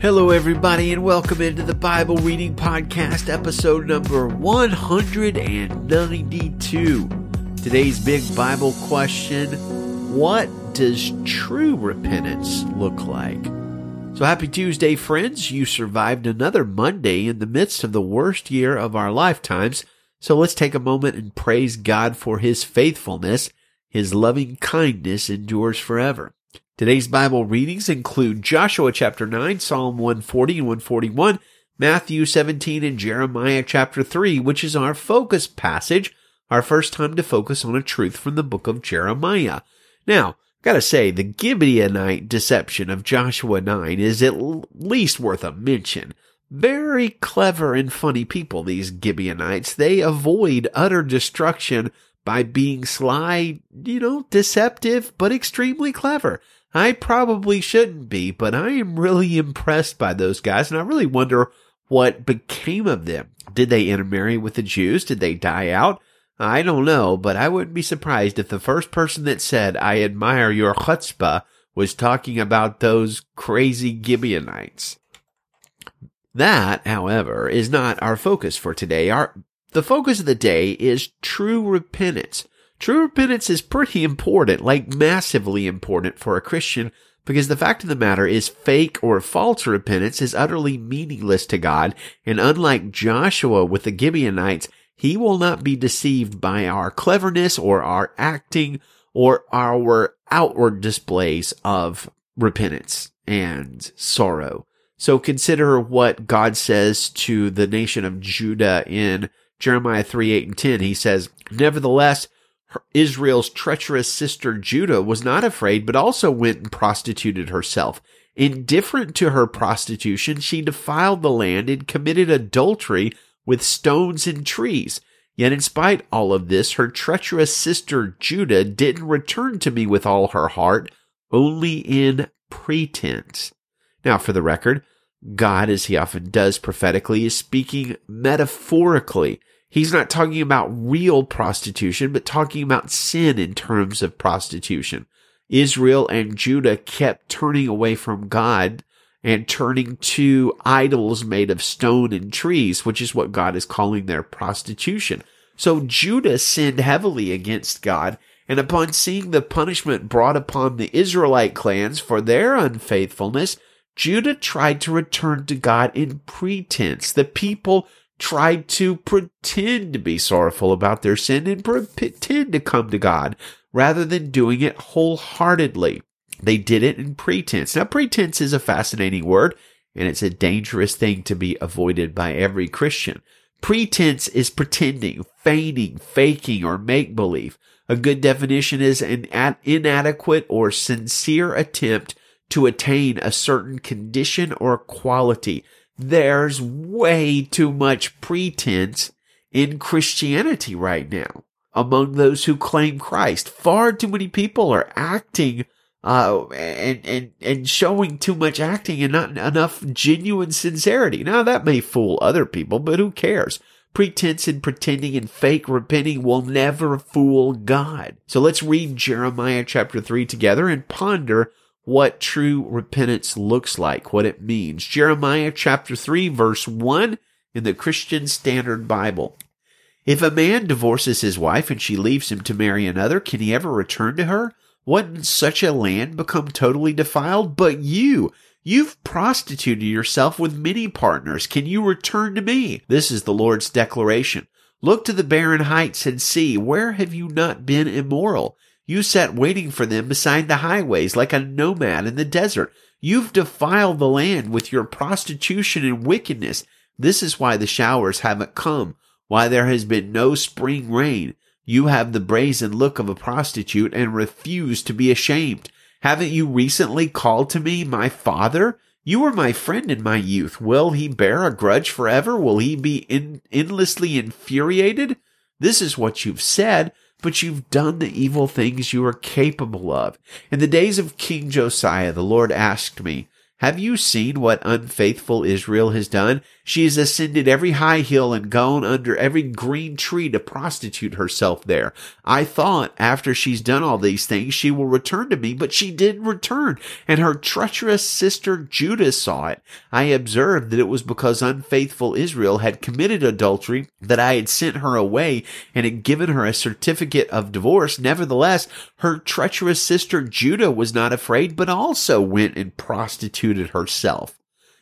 Hello, everybody, and welcome into the Bible Reading Podcast, episode number 192. Today's big Bible question What does true repentance look like? So, happy Tuesday, friends. You survived another Monday in the midst of the worst year of our lifetimes. So, let's take a moment and praise God for His faithfulness. His loving kindness endures forever. Today's Bible readings include Joshua chapter 9, Psalm 140 and 141, Matthew 17, and Jeremiah chapter 3, which is our focus passage, our first time to focus on a truth from the book of Jeremiah. Now, gotta say, the Gibeonite deception of Joshua 9 is at least worth a mention. Very clever and funny people, these Gibeonites. They avoid utter destruction by being sly, you know, deceptive, but extremely clever. I probably shouldn't be, but I am really impressed by those guys, and I really wonder what became of them. Did they intermarry with the Jews? Did they die out? I don't know, but I wouldn't be surprised if the first person that said, I admire your chutzpah, was talking about those crazy Gibeonites. That, however, is not our focus for today. Our, the focus of the day is true repentance. True repentance is pretty important, like massively important for a Christian, because the fact of the matter is fake or false repentance is utterly meaningless to God, and unlike Joshua with the Gibeonites, he will not be deceived by our cleverness or our acting or our outward displays of repentance and sorrow. So consider what God says to the nation of Judah in Jeremiah 3, 8, and 10. He says, Nevertheless, Israel's treacherous sister Judah was not afraid, but also went and prostituted herself. Indifferent to her prostitution, she defiled the land and committed adultery with stones and trees. Yet in spite all of this, her treacherous sister Judah didn't return to me with all her heart, only in pretense. Now, for the record, God, as he often does prophetically, is speaking metaphorically. He's not talking about real prostitution, but talking about sin in terms of prostitution. Israel and Judah kept turning away from God and turning to idols made of stone and trees, which is what God is calling their prostitution. So Judah sinned heavily against God, and upon seeing the punishment brought upon the Israelite clans for their unfaithfulness, Judah tried to return to God in pretense. The people tried to pretend to be sorrowful about their sin and pretend to come to God rather than doing it wholeheartedly. They did it in pretense. Now, pretense is a fascinating word and it's a dangerous thing to be avoided by every Christian. Pretense is pretending, feigning, faking, or make believe. A good definition is an inadequate or sincere attempt to attain a certain condition or quality there's way too much pretense in Christianity right now among those who claim Christ. Far too many people are acting uh, and, and, and showing too much acting and not enough genuine sincerity. Now that may fool other people, but who cares? Pretense and pretending and fake repenting will never fool God. So let's read Jeremiah chapter 3 together and ponder what true repentance looks like, what it means. Jeremiah chapter 3 verse 1 in the Christian Standard Bible. If a man divorces his wife and she leaves him to marry another, can he ever return to her? Wouldn't such a land become totally defiled? But you, you've prostituted yourself with many partners. Can you return to me? This is the Lord's declaration. Look to the barren heights and see, where have you not been immoral? You sat waiting for them beside the highways like a nomad in the desert. You've defiled the land with your prostitution and wickedness. This is why the showers haven't come, why there has been no spring rain. You have the brazen look of a prostitute and refuse to be ashamed. Haven't you recently called to me, my father? You were my friend in my youth. Will he bear a grudge forever? Will he be in- endlessly infuriated? This is what you've said but you've done the evil things you are capable of. In the days of King Josiah, the Lord asked me, Have you seen what unfaithful Israel has done? She has ascended every high hill and gone under every green tree to prostitute herself there. I thought after she's done all these things, she will return to me, but she didn't return, and her treacherous sister Judah saw it. I observed that it was because unfaithful Israel had committed adultery that I had sent her away and had given her a certificate of divorce. Nevertheless, her treacherous sister Judah was not afraid, but also went and prostituted prostituted herself.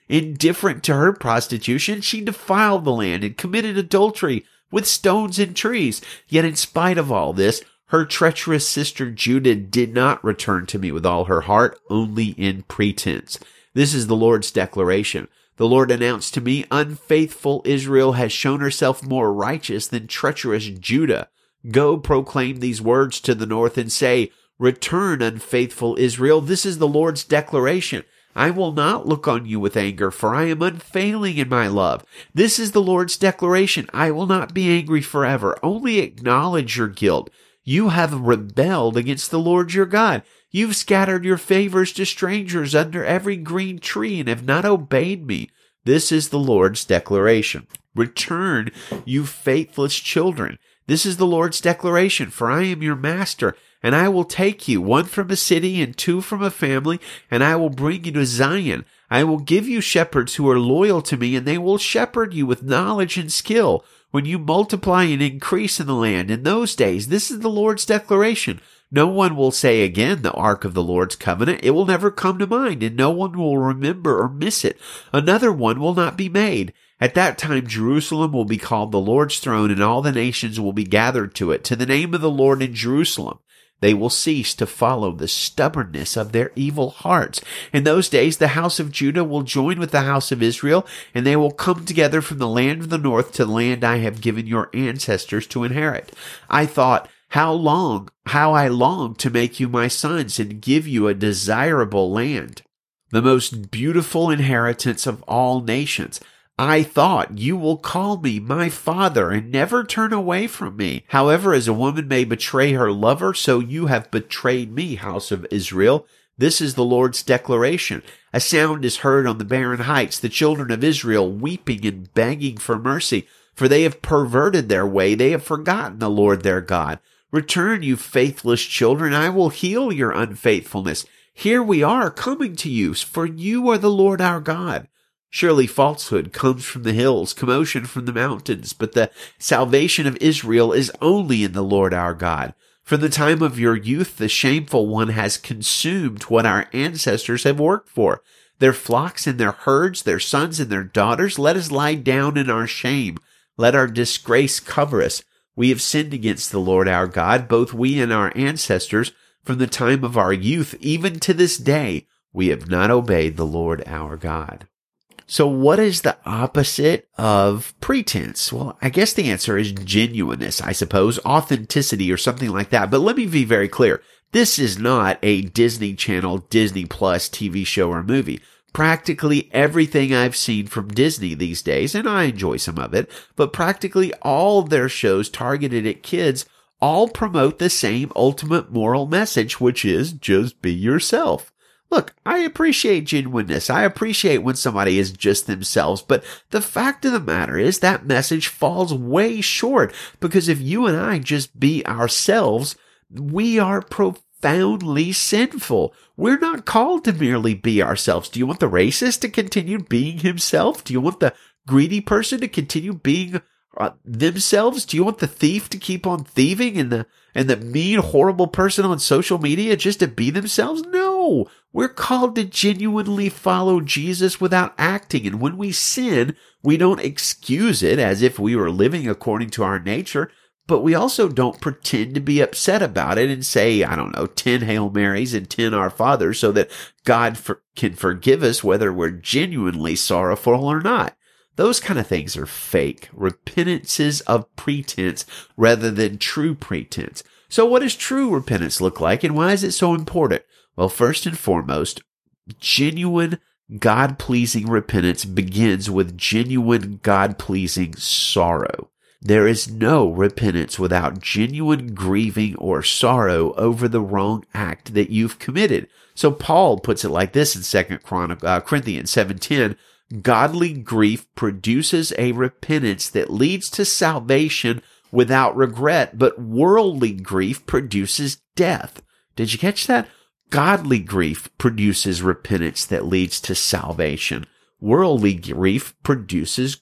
Indifferent to her prostitution, she defiled the land and committed adultery with stones and trees. Yet in spite of all this, her treacherous sister Judah did not return to me with all her heart, only in pretense. This is the Lord's declaration. The Lord announced to me, unfaithful Israel has shown herself more righteous than treacherous Judah. Go proclaim these words to the north and say, Return, unfaithful Israel. This is the Lord's declaration. I will not look on you with anger, for I am unfailing in my love. This is the Lord's declaration. I will not be angry forever. Only acknowledge your guilt. You have rebelled against the Lord your God. You've scattered your favors to strangers under every green tree and have not obeyed me. This is the Lord's declaration. Return, you faithless children. This is the Lord's declaration, for I am your master and I will take you, one from a city and two from a family, and I will bring you to Zion. I will give you shepherds who are loyal to me, and they will shepherd you with knowledge and skill. When you multiply and increase in the land in those days, this is the Lord's declaration. No one will say again the ark of the Lord's covenant. It will never come to mind, and no one will remember or miss it. Another one will not be made. At that time, Jerusalem will be called the Lord's throne, and all the nations will be gathered to it, to the name of the Lord in Jerusalem. They will cease to follow the stubbornness of their evil hearts. In those days, the house of Judah will join with the house of Israel, and they will come together from the land of the north to the land I have given your ancestors to inherit. I thought, how long, how I long to make you my sons and give you a desirable land, the most beautiful inheritance of all nations. I thought you will call me my father and never turn away from me. However, as a woman may betray her lover, so you have betrayed me, house of Israel. This is the Lord's declaration. A sound is heard on the barren heights, the children of Israel weeping and begging for mercy, for they have perverted their way. They have forgotten the Lord their God. Return, you faithless children. I will heal your unfaithfulness. Here we are coming to you, for you are the Lord our God. Surely falsehood comes from the hills, commotion from the mountains, but the salvation of Israel is only in the Lord our God. From the time of your youth, the shameful one has consumed what our ancestors have worked for. Their flocks and their herds, their sons and their daughters, let us lie down in our shame. Let our disgrace cover us. We have sinned against the Lord our God, both we and our ancestors, from the time of our youth, even to this day. We have not obeyed the Lord our God. So what is the opposite of pretense? Well, I guess the answer is genuineness, I suppose, authenticity or something like that. But let me be very clear. This is not a Disney Channel, Disney Plus TV show or movie. Practically everything I've seen from Disney these days, and I enjoy some of it, but practically all their shows targeted at kids all promote the same ultimate moral message, which is just be yourself. Look, I appreciate genuineness. I appreciate when somebody is just themselves, but the fact of the matter is that message falls way short because if you and I just be ourselves, we are profoundly sinful. We're not called to merely be ourselves. Do you want the racist to continue being himself? Do you want the greedy person to continue being uh, themselves? Do you want the thief to keep on thieving and the and the mean, horrible person on social media just to be themselves? No, we're called to genuinely follow Jesus without acting. And when we sin, we don't excuse it as if we were living according to our nature, but we also don't pretend to be upset about it and say, I don't know, 10 Hail Marys and 10 Our Fathers so that God for- can forgive us whether we're genuinely sorrowful or not. Those kind of things are fake, repentances of pretense rather than true pretense. So what does true repentance look like and why is it so important? Well, first and foremost, genuine God pleasing repentance begins with genuine God pleasing sorrow. There is no repentance without genuine grieving or sorrow over the wrong act that you've committed. So Paul puts it like this in Second uh, Corinthians 7:10, godly grief produces a repentance that leads to salvation without regret, but worldly grief produces death. Did you catch that? Godly grief produces repentance that leads to salvation. Worldly grief produces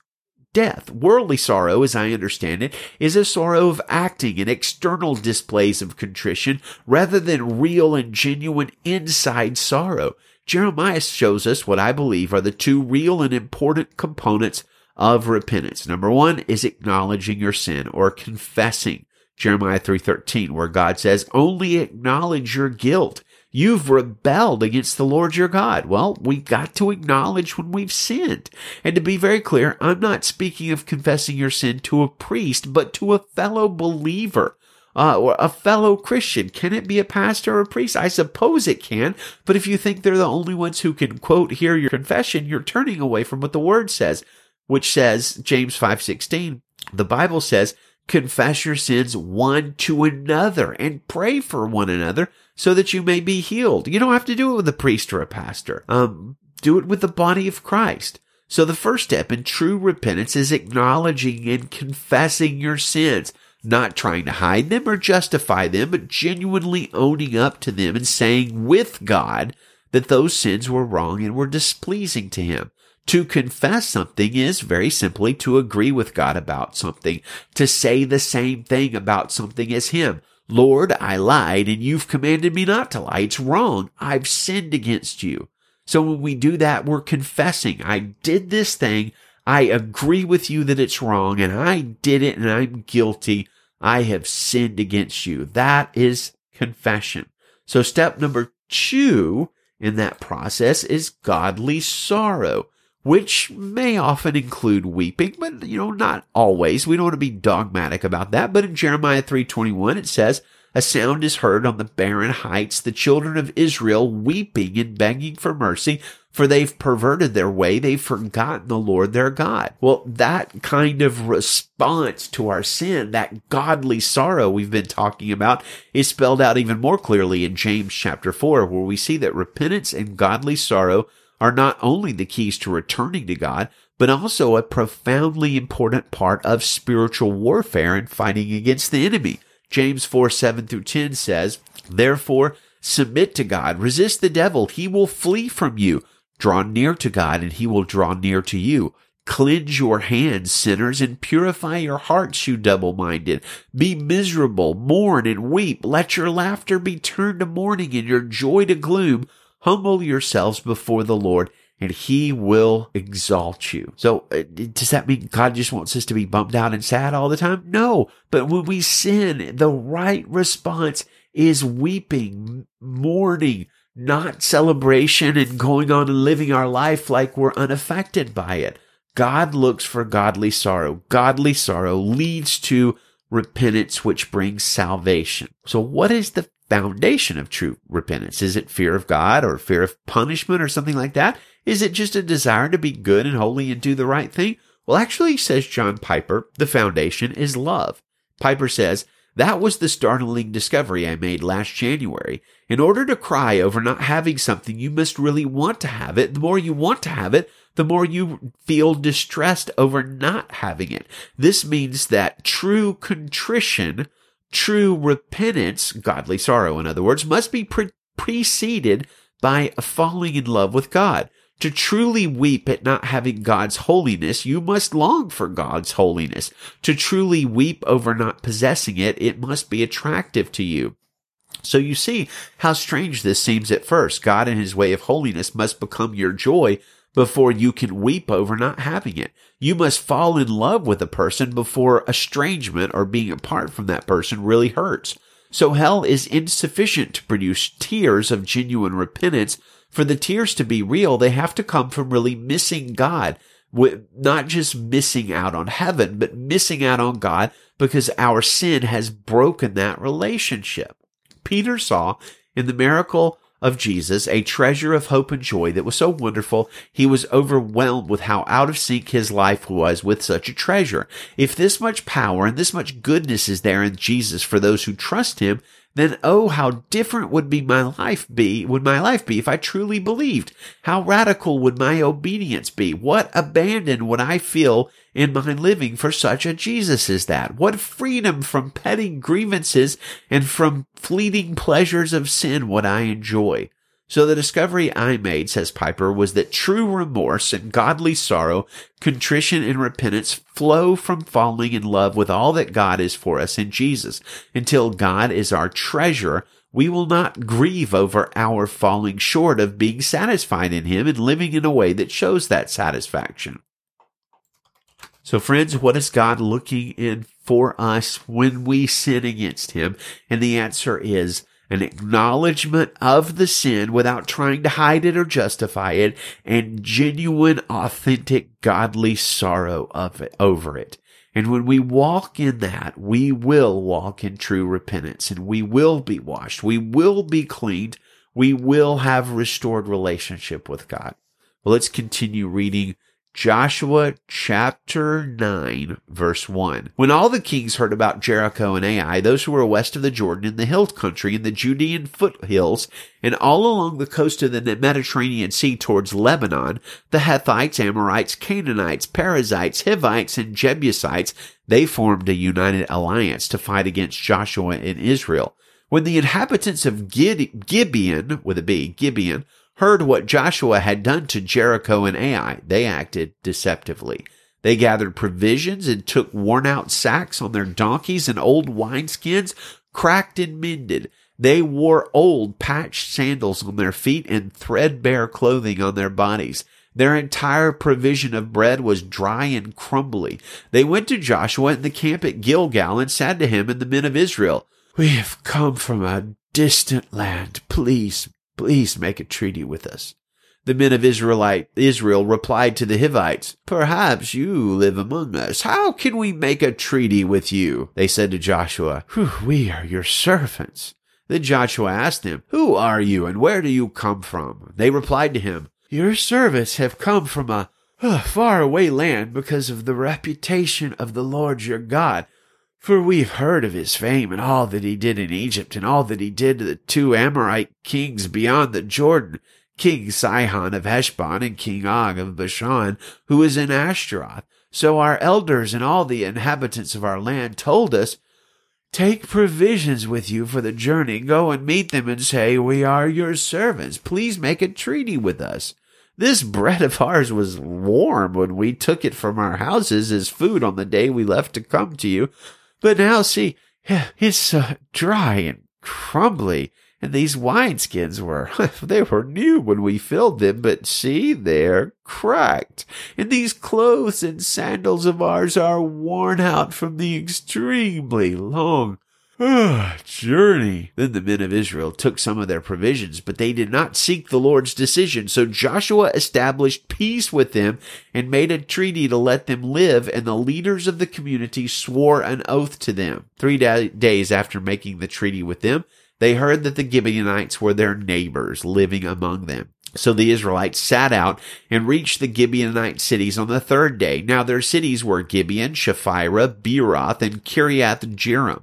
death. Worldly sorrow, as I understand it, is a sorrow of acting and external displays of contrition rather than real and genuine inside sorrow. Jeremiah shows us what I believe are the two real and important components of repentance. Number one is acknowledging your sin or confessing. Jeremiah 3:13 where God says, "Only acknowledge your guilt You've rebelled against the Lord your God. Well, we got to acknowledge when we've sinned. And to be very clear, I'm not speaking of confessing your sin to a priest, but to a fellow believer. Uh, or a fellow Christian. Can it be a pastor or a priest? I suppose it can. But if you think they're the only ones who can quote hear your confession, you're turning away from what the word says, which says, James 5:16, the Bible says, confess your sins one to another and pray for one another so that you may be healed. You don't have to do it with a priest or a pastor. Um, do it with the body of Christ. So the first step in true repentance is acknowledging and confessing your sins, not trying to hide them or justify them, but genuinely owning up to them and saying with God that those sins were wrong and were displeasing to him. To confess something is very simply to agree with God about something, to say the same thing about something as Him. Lord, I lied and you've commanded me not to lie. It's wrong. I've sinned against you. So when we do that, we're confessing. I did this thing. I agree with you that it's wrong and I did it and I'm guilty. I have sinned against you. That is confession. So step number two in that process is godly sorrow which may often include weeping, but you know, not always. We don't want to be dogmatic about that. But in Jeremiah 3:21 it says, "A sound is heard on the barren heights, the children of Israel weeping and begging for mercy, for they've perverted their way, they've forgotten the Lord their God." Well, that kind of response to our sin, that godly sorrow we've been talking about, is spelled out even more clearly in James chapter 4, where we see that repentance and godly sorrow are not only the keys to returning to God, but also a profoundly important part of spiritual warfare and fighting against the enemy. James 4 7 through 10 says, Therefore, submit to God, resist the devil, he will flee from you. Draw near to God, and he will draw near to you. Cleanse your hands, sinners, and purify your hearts, you double minded. Be miserable, mourn and weep. Let your laughter be turned to mourning and your joy to gloom. Humble yourselves before the Lord and he will exalt you. So uh, does that mean God just wants us to be bummed out and sad all the time? No. But when we sin, the right response is weeping, mourning, not celebration and going on and living our life like we're unaffected by it. God looks for godly sorrow. Godly sorrow leads to repentance, which brings salvation. So what is the foundation of true repentance? Is it fear of God or fear of punishment or something like that? Is it just a desire to be good and holy and do the right thing? Well, actually, says John Piper, the foundation is love. Piper says, that was the startling discovery I made last January. In order to cry over not having something, you must really want to have it. The more you want to have it, the more you feel distressed over not having it. This means that true contrition True repentance, godly sorrow, in other words, must be pre- preceded by falling in love with God. To truly weep at not having God's holiness, you must long for God's holiness. To truly weep over not possessing it, it must be attractive to you. So you see how strange this seems at first. God and his way of holiness must become your joy before you can weep over not having it. You must fall in love with a person before estrangement or being apart from that person really hurts. So hell is insufficient to produce tears of genuine repentance. For the tears to be real, they have to come from really missing God, not just missing out on heaven, but missing out on God because our sin has broken that relationship. Peter saw in the miracle of Jesus, a treasure of hope and joy that was so wonderful, he was overwhelmed with how out of sync his life was with such a treasure. If this much power and this much goodness is there in Jesus for those who trust him, then oh, how different would be my life be, would my life be if I truly believed? How radical would my obedience be? What abandon would I feel in my living for such a Jesus as that? What freedom from petty grievances and from fleeting pleasures of sin would I enjoy? So the discovery I made, says Piper, was that true remorse and godly sorrow, contrition and repentance flow from falling in love with all that God is for us in Jesus. Until God is our treasure, we will not grieve over our falling short of being satisfied in Him and living in a way that shows that satisfaction. So friends, what is God looking in for us when we sin against Him? And the answer is an acknowledgement of the sin without trying to hide it or justify it, and genuine, authentic, godly sorrow of it, over it. And when we walk in that, we will walk in true repentance and we will be washed. We will be cleaned. We will have restored relationship with God. Well, let's continue reading Joshua chapter 9, verse 1. When all the kings heard about Jericho and Ai, those who were west of the Jordan in the hill country in the Judean foothills, and all along the coast of the Mediterranean Sea towards Lebanon, the Hethites, Amorites, Canaanites, Perizzites, Hivites, and Jebusites, they formed a united alliance to fight against Joshua and Israel. When the inhabitants of Gibeon, with a B, Gibeon, heard what Joshua had done to Jericho and Ai, they acted deceptively. They gathered provisions and took worn out sacks on their donkeys and old wineskins, cracked and mended. They wore old patched sandals on their feet and threadbare clothing on their bodies. Their entire provision of bread was dry and crumbly. They went to Joshua in the camp at Gilgal and said to him and the men of Israel, We have come from a distant land. Please Please make a treaty with us. The men of Israelite Israel replied to the Hivites, Perhaps you live among us. How can we make a treaty with you? They said to Joshua, We are your servants. Then Joshua asked them, Who are you and where do you come from? They replied to him, Your servants have come from a far away land because of the reputation of the Lord your God for we've heard of his fame and all that he did in Egypt and all that he did to the two Amorite kings beyond the Jordan, King Sihon of Heshbon and King Og of Bashan, who is in Ashtaroth. So our elders and all the inhabitants of our land told us, Take provisions with you for the journey. Go and meet them and say, We are your servants. Please make a treaty with us. This bread of ours was warm when we took it from our houses as food on the day we left to come to you. But now see, it's uh, dry and crumbly, and these wineskins were, they were new when we filled them, but see, they're cracked. And these clothes and sandals of ours are worn out from the extremely long journey. Then the men of Israel took some of their provisions, but they did not seek the Lord's decision. So Joshua established peace with them and made a treaty to let them live, and the leaders of the community swore an oath to them. Three da- days after making the treaty with them, they heard that the Gibeonites were their neighbors living among them. So the Israelites sat out and reached the Gibeonite cities on the third day. Now their cities were Gibeon, Chephirah, Beeroth, and Kiriath Jearim.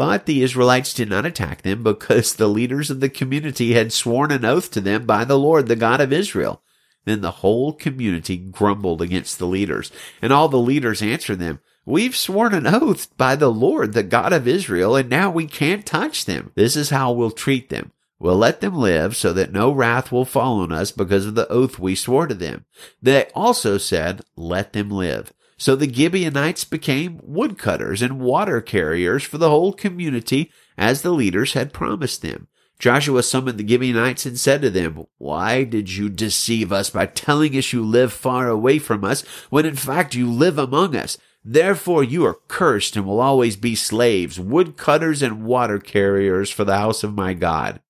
But the Israelites did not attack them because the leaders of the community had sworn an oath to them by the Lord, the God of Israel. Then the whole community grumbled against the leaders, and all the leaders answered them, We've sworn an oath by the Lord, the God of Israel, and now we can't touch them. This is how we'll treat them. We'll let them live so that no wrath will fall on us because of the oath we swore to them. They also said, Let them live. So the Gibeonites became woodcutters and water carriers for the whole community as the leaders had promised them. Joshua summoned the Gibeonites and said to them, Why did you deceive us by telling us you live far away from us when in fact you live among us? Therefore you are cursed and will always be slaves, woodcutters and water carriers for the house of my God.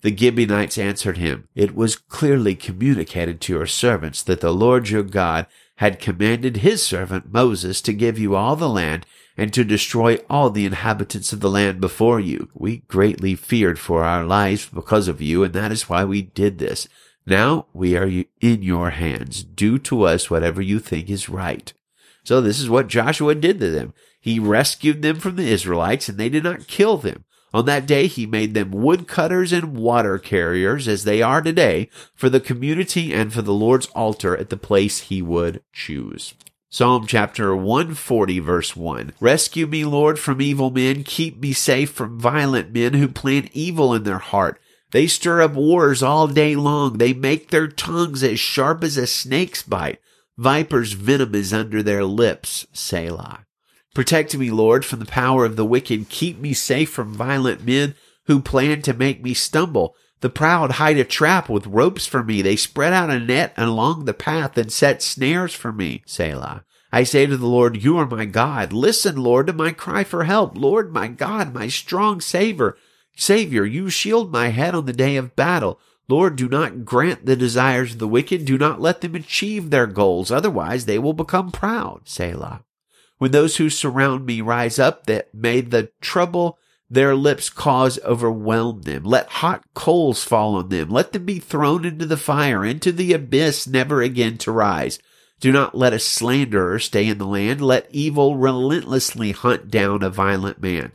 The Gibeonites answered him, It was clearly communicated to your servants that the Lord your God had commanded his servant Moses to give you all the land and to destroy all the inhabitants of the land before you. We greatly feared for our lives because of you, and that is why we did this. Now we are in your hands. Do to us whatever you think is right. So this is what Joshua did to them. He rescued them from the Israelites, and they did not kill them. On that day, he made them woodcutters and water carriers, as they are today, for the community and for the Lord's altar at the place he would choose. Psalm chapter 140 verse 1. Rescue me, Lord, from evil men. Keep me safe from violent men who plan evil in their heart. They stir up wars all day long. They make their tongues as sharp as a snake's bite. Viper's venom is under their lips. Selah. Protect me, Lord, from the power of the wicked. Keep me safe from violent men who plan to make me stumble. The proud hide a trap with ropes for me. They spread out a net along the path and set snares for me. Selah. I say to the Lord, You are my God. Listen, Lord, to my cry for help. Lord, my God, my strong Savior. Savior, you shield my head on the day of battle. Lord, do not grant the desires of the wicked. Do not let them achieve their goals. Otherwise, they will become proud. Selah. When those who surround me rise up, that may the trouble their lips cause overwhelm them. Let hot coals fall on them. Let them be thrown into the fire, into the abyss, never again to rise. Do not let a slanderer stay in the land. Let evil relentlessly hunt down a violent man.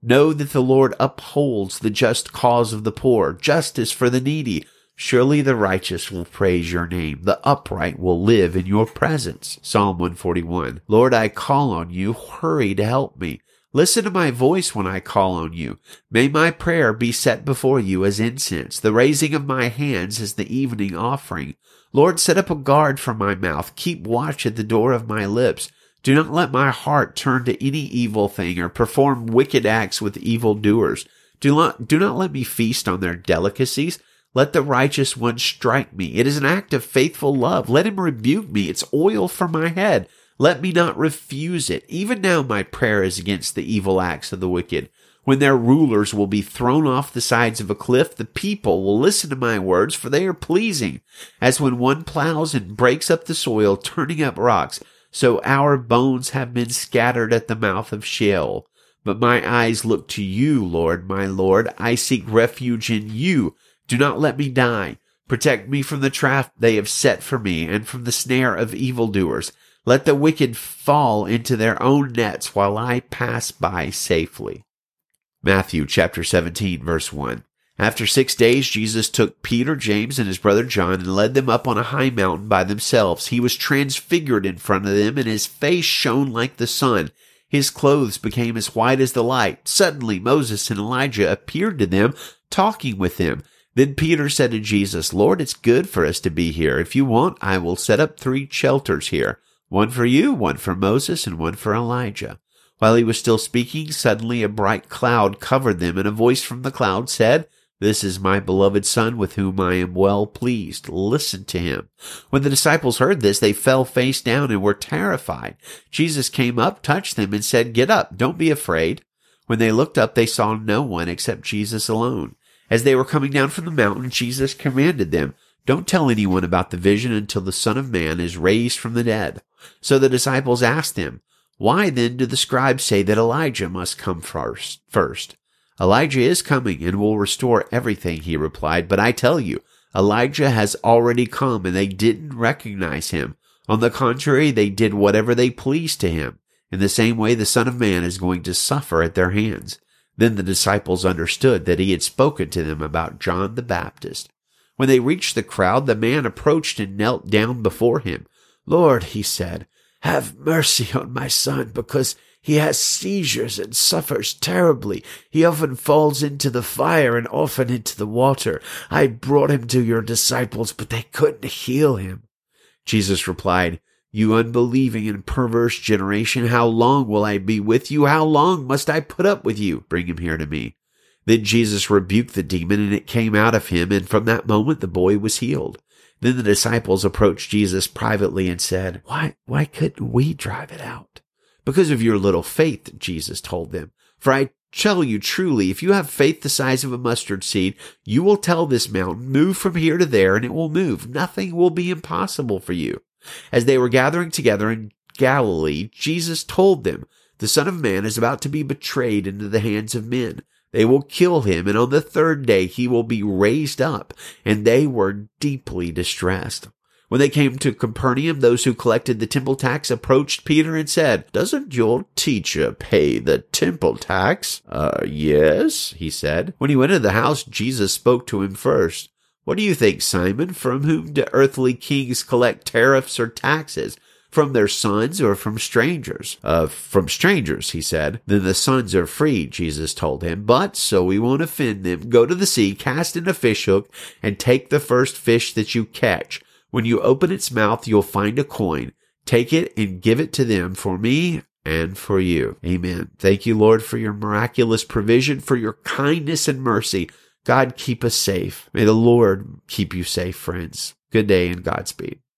Know that the Lord upholds the just cause of the poor, justice for the needy. Surely the righteous will praise your name. The upright will live in your presence. Psalm 141. Lord, I call on you. Hurry to help me. Listen to my voice when I call on you. May my prayer be set before you as incense, the raising of my hands as the evening offering. Lord, set up a guard for my mouth. Keep watch at the door of my lips. Do not let my heart turn to any evil thing or perform wicked acts with evil doers. Do not, do not let me feast on their delicacies. Let the righteous one strike me. It is an act of faithful love. Let him rebuke me. It's oil for my head. Let me not refuse it. Even now my prayer is against the evil acts of the wicked. When their rulers will be thrown off the sides of a cliff, the people will listen to my words, for they are pleasing. As when one plows and breaks up the soil, turning up rocks, so our bones have been scattered at the mouth of Sheol. But my eyes look to you, Lord, my Lord. I seek refuge in you. Do not let me die. Protect me from the trap they have set for me and from the snare of evildoers. Let the wicked fall into their own nets while I pass by safely. Matthew chapter 17 verse 1. After six days, Jesus took Peter, James, and his brother John and led them up on a high mountain by themselves. He was transfigured in front of them and his face shone like the sun. His clothes became as white as the light. Suddenly Moses and Elijah appeared to them, talking with them. Then Peter said to Jesus, Lord, it's good for us to be here. If you want, I will set up three shelters here. One for you, one for Moses, and one for Elijah. While he was still speaking, suddenly a bright cloud covered them, and a voice from the cloud said, this is my beloved son with whom I am well pleased. Listen to him. When the disciples heard this, they fell face down and were terrified. Jesus came up, touched them, and said, Get up, don't be afraid. When they looked up, they saw no one except Jesus alone. As they were coming down from the mountain, Jesus commanded them, Don't tell anyone about the vision until the Son of Man is raised from the dead. So the disciples asked him, Why then do the scribes say that Elijah must come first? First. Elijah is coming and will restore everything, he replied. But I tell you, Elijah has already come and they didn't recognize him. On the contrary, they did whatever they pleased to him. In the same way, the Son of Man is going to suffer at their hands. Then the disciples understood that he had spoken to them about John the Baptist. When they reached the crowd, the man approached and knelt down before him. Lord, he said, have mercy on my son because he has seizures and suffers terribly. He often falls into the fire and often into the water. I brought him to your disciples, but they couldn't heal him. Jesus replied, you unbelieving and perverse generation, how long will I be with you? How long must I put up with you? Bring him here to me. Then Jesus rebuked the demon and it came out of him, and from that moment the boy was healed. Then the disciples approached Jesus privately and said, Why, why couldn't we drive it out? Because of your little faith, Jesus told them. For I tell you truly, if you have faith the size of a mustard seed, you will tell this mountain, move from here to there, and it will move. Nothing will be impossible for you. As they were gathering together in Galilee, Jesus told them, The Son of Man is about to be betrayed into the hands of men. They will kill him, and on the third day he will be raised up. And they were deeply distressed. When they came to Capernaum, those who collected the temple tax approached Peter and said, Doesn't your teacher pay the temple tax? Uh, yes, he said. When he went into the house, Jesus spoke to him first. What do you think, Simon? From whom do earthly kings collect tariffs or taxes? From their sons or from strangers? Uh, from strangers, he said. Then the sons are free, Jesus told him. But, so we won't offend them, go to the sea, cast in a fish hook, and take the first fish that you catch. When you open its mouth, you'll find a coin. Take it and give it to them for me and for you. Amen. Thank you, Lord, for your miraculous provision, for your kindness and mercy. God, keep us safe. May the Lord keep you safe, friends. Good day and Godspeed.